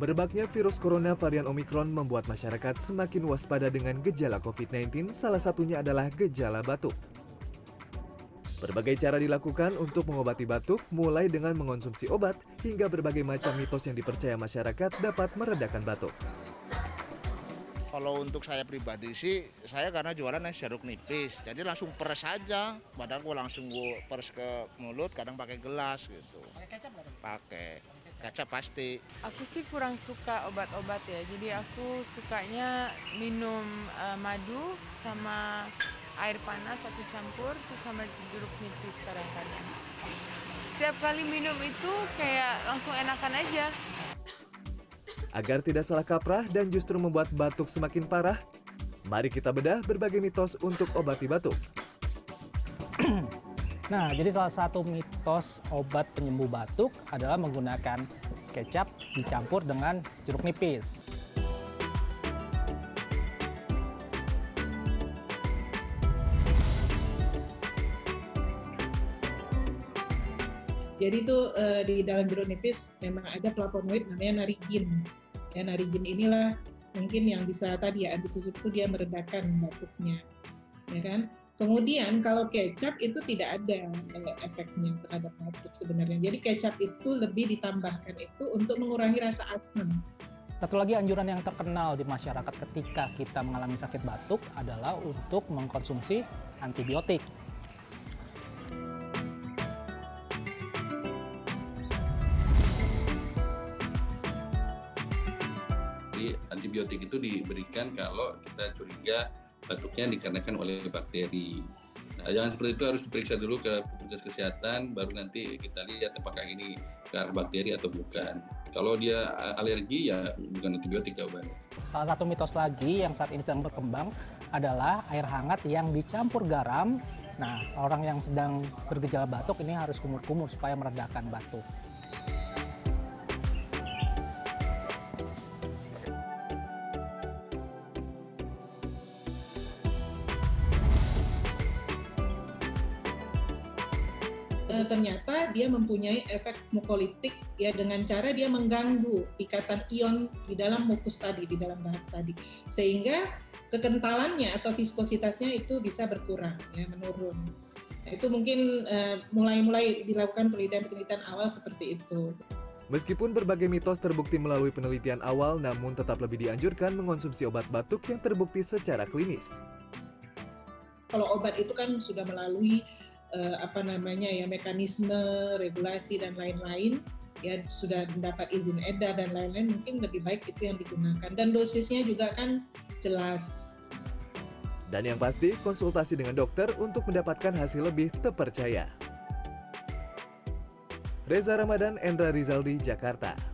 Merebaknya virus corona varian Omikron membuat masyarakat semakin waspada dengan gejala COVID-19, salah satunya adalah gejala batuk. Berbagai cara dilakukan untuk mengobati batuk, mulai dengan mengonsumsi obat hingga berbagai macam mitos yang dipercaya masyarakat dapat meredakan batuk. Kalau untuk saya pribadi sih, saya karena jualan es jeruk nipis, jadi langsung peres aja. Padahal gue langsung gue peres ke mulut, kadang pakai gelas gitu. Pakai kecap? Pakai kecap pasti. Aku sih kurang suka obat-obat ya, jadi aku sukanya minum uh, madu sama air panas aku campur, terus sama jeruk nipis kadang-kadang. Setiap kali minum itu kayak langsung enakan aja. Agar tidak salah kaprah dan justru membuat batuk semakin parah, mari kita bedah berbagai mitos untuk obati batuk. Nah, jadi salah satu mitos obat penyembuh batuk adalah menggunakan kecap dicampur dengan jeruk nipis. Jadi itu uh, di dalam jeruk nipis memang ada flavonoid namanya narigin. Ya narigin inilah mungkin yang bisa tadi ya itu dia meredakan batuknya, ya kan? Kemudian kalau kecap itu tidak ada uh, efeknya terhadap batuk sebenarnya. Jadi kecap itu lebih ditambahkan itu untuk mengurangi rasa asam. Satu lagi anjuran yang terkenal di masyarakat ketika kita mengalami sakit batuk adalah untuk mengkonsumsi antibiotik. Jadi antibiotik itu diberikan kalau kita curiga batuknya dikarenakan oleh bakteri. Nah, jangan seperti itu harus diperiksa dulu ke petugas kesehatan, baru nanti kita lihat apakah ini ke arah bakteri atau bukan. Kalau dia alergi ya bukan antibiotik jawabannya. Salah satu mitos lagi yang saat ini sedang berkembang adalah air hangat yang dicampur garam. Nah, orang yang sedang bergejala batuk ini harus kumur-kumur supaya meredakan batuk. Ternyata dia mempunyai efek mukolitik ya dengan cara dia mengganggu ikatan ion di dalam mukus tadi di dalam dahak tadi. Sehingga kekentalannya atau viskositasnya itu bisa berkurang ya menurun. Nah, itu mungkin mulai-mulai uh, dilakukan penelitian-penelitian awal seperti itu. Meskipun berbagai mitos terbukti melalui penelitian awal, namun tetap lebih dianjurkan mengonsumsi obat batuk yang terbukti secara klinis. Kalau obat itu kan sudah melalui uh, apa namanya ya mekanisme regulasi dan lain-lain ya sudah mendapat izin edar dan lain-lain mungkin lebih baik itu yang digunakan dan dosisnya juga kan jelas. Dan yang pasti konsultasi dengan dokter untuk mendapatkan hasil lebih terpercaya. Reza Ramadan, Endra Rizaldi, Jakarta.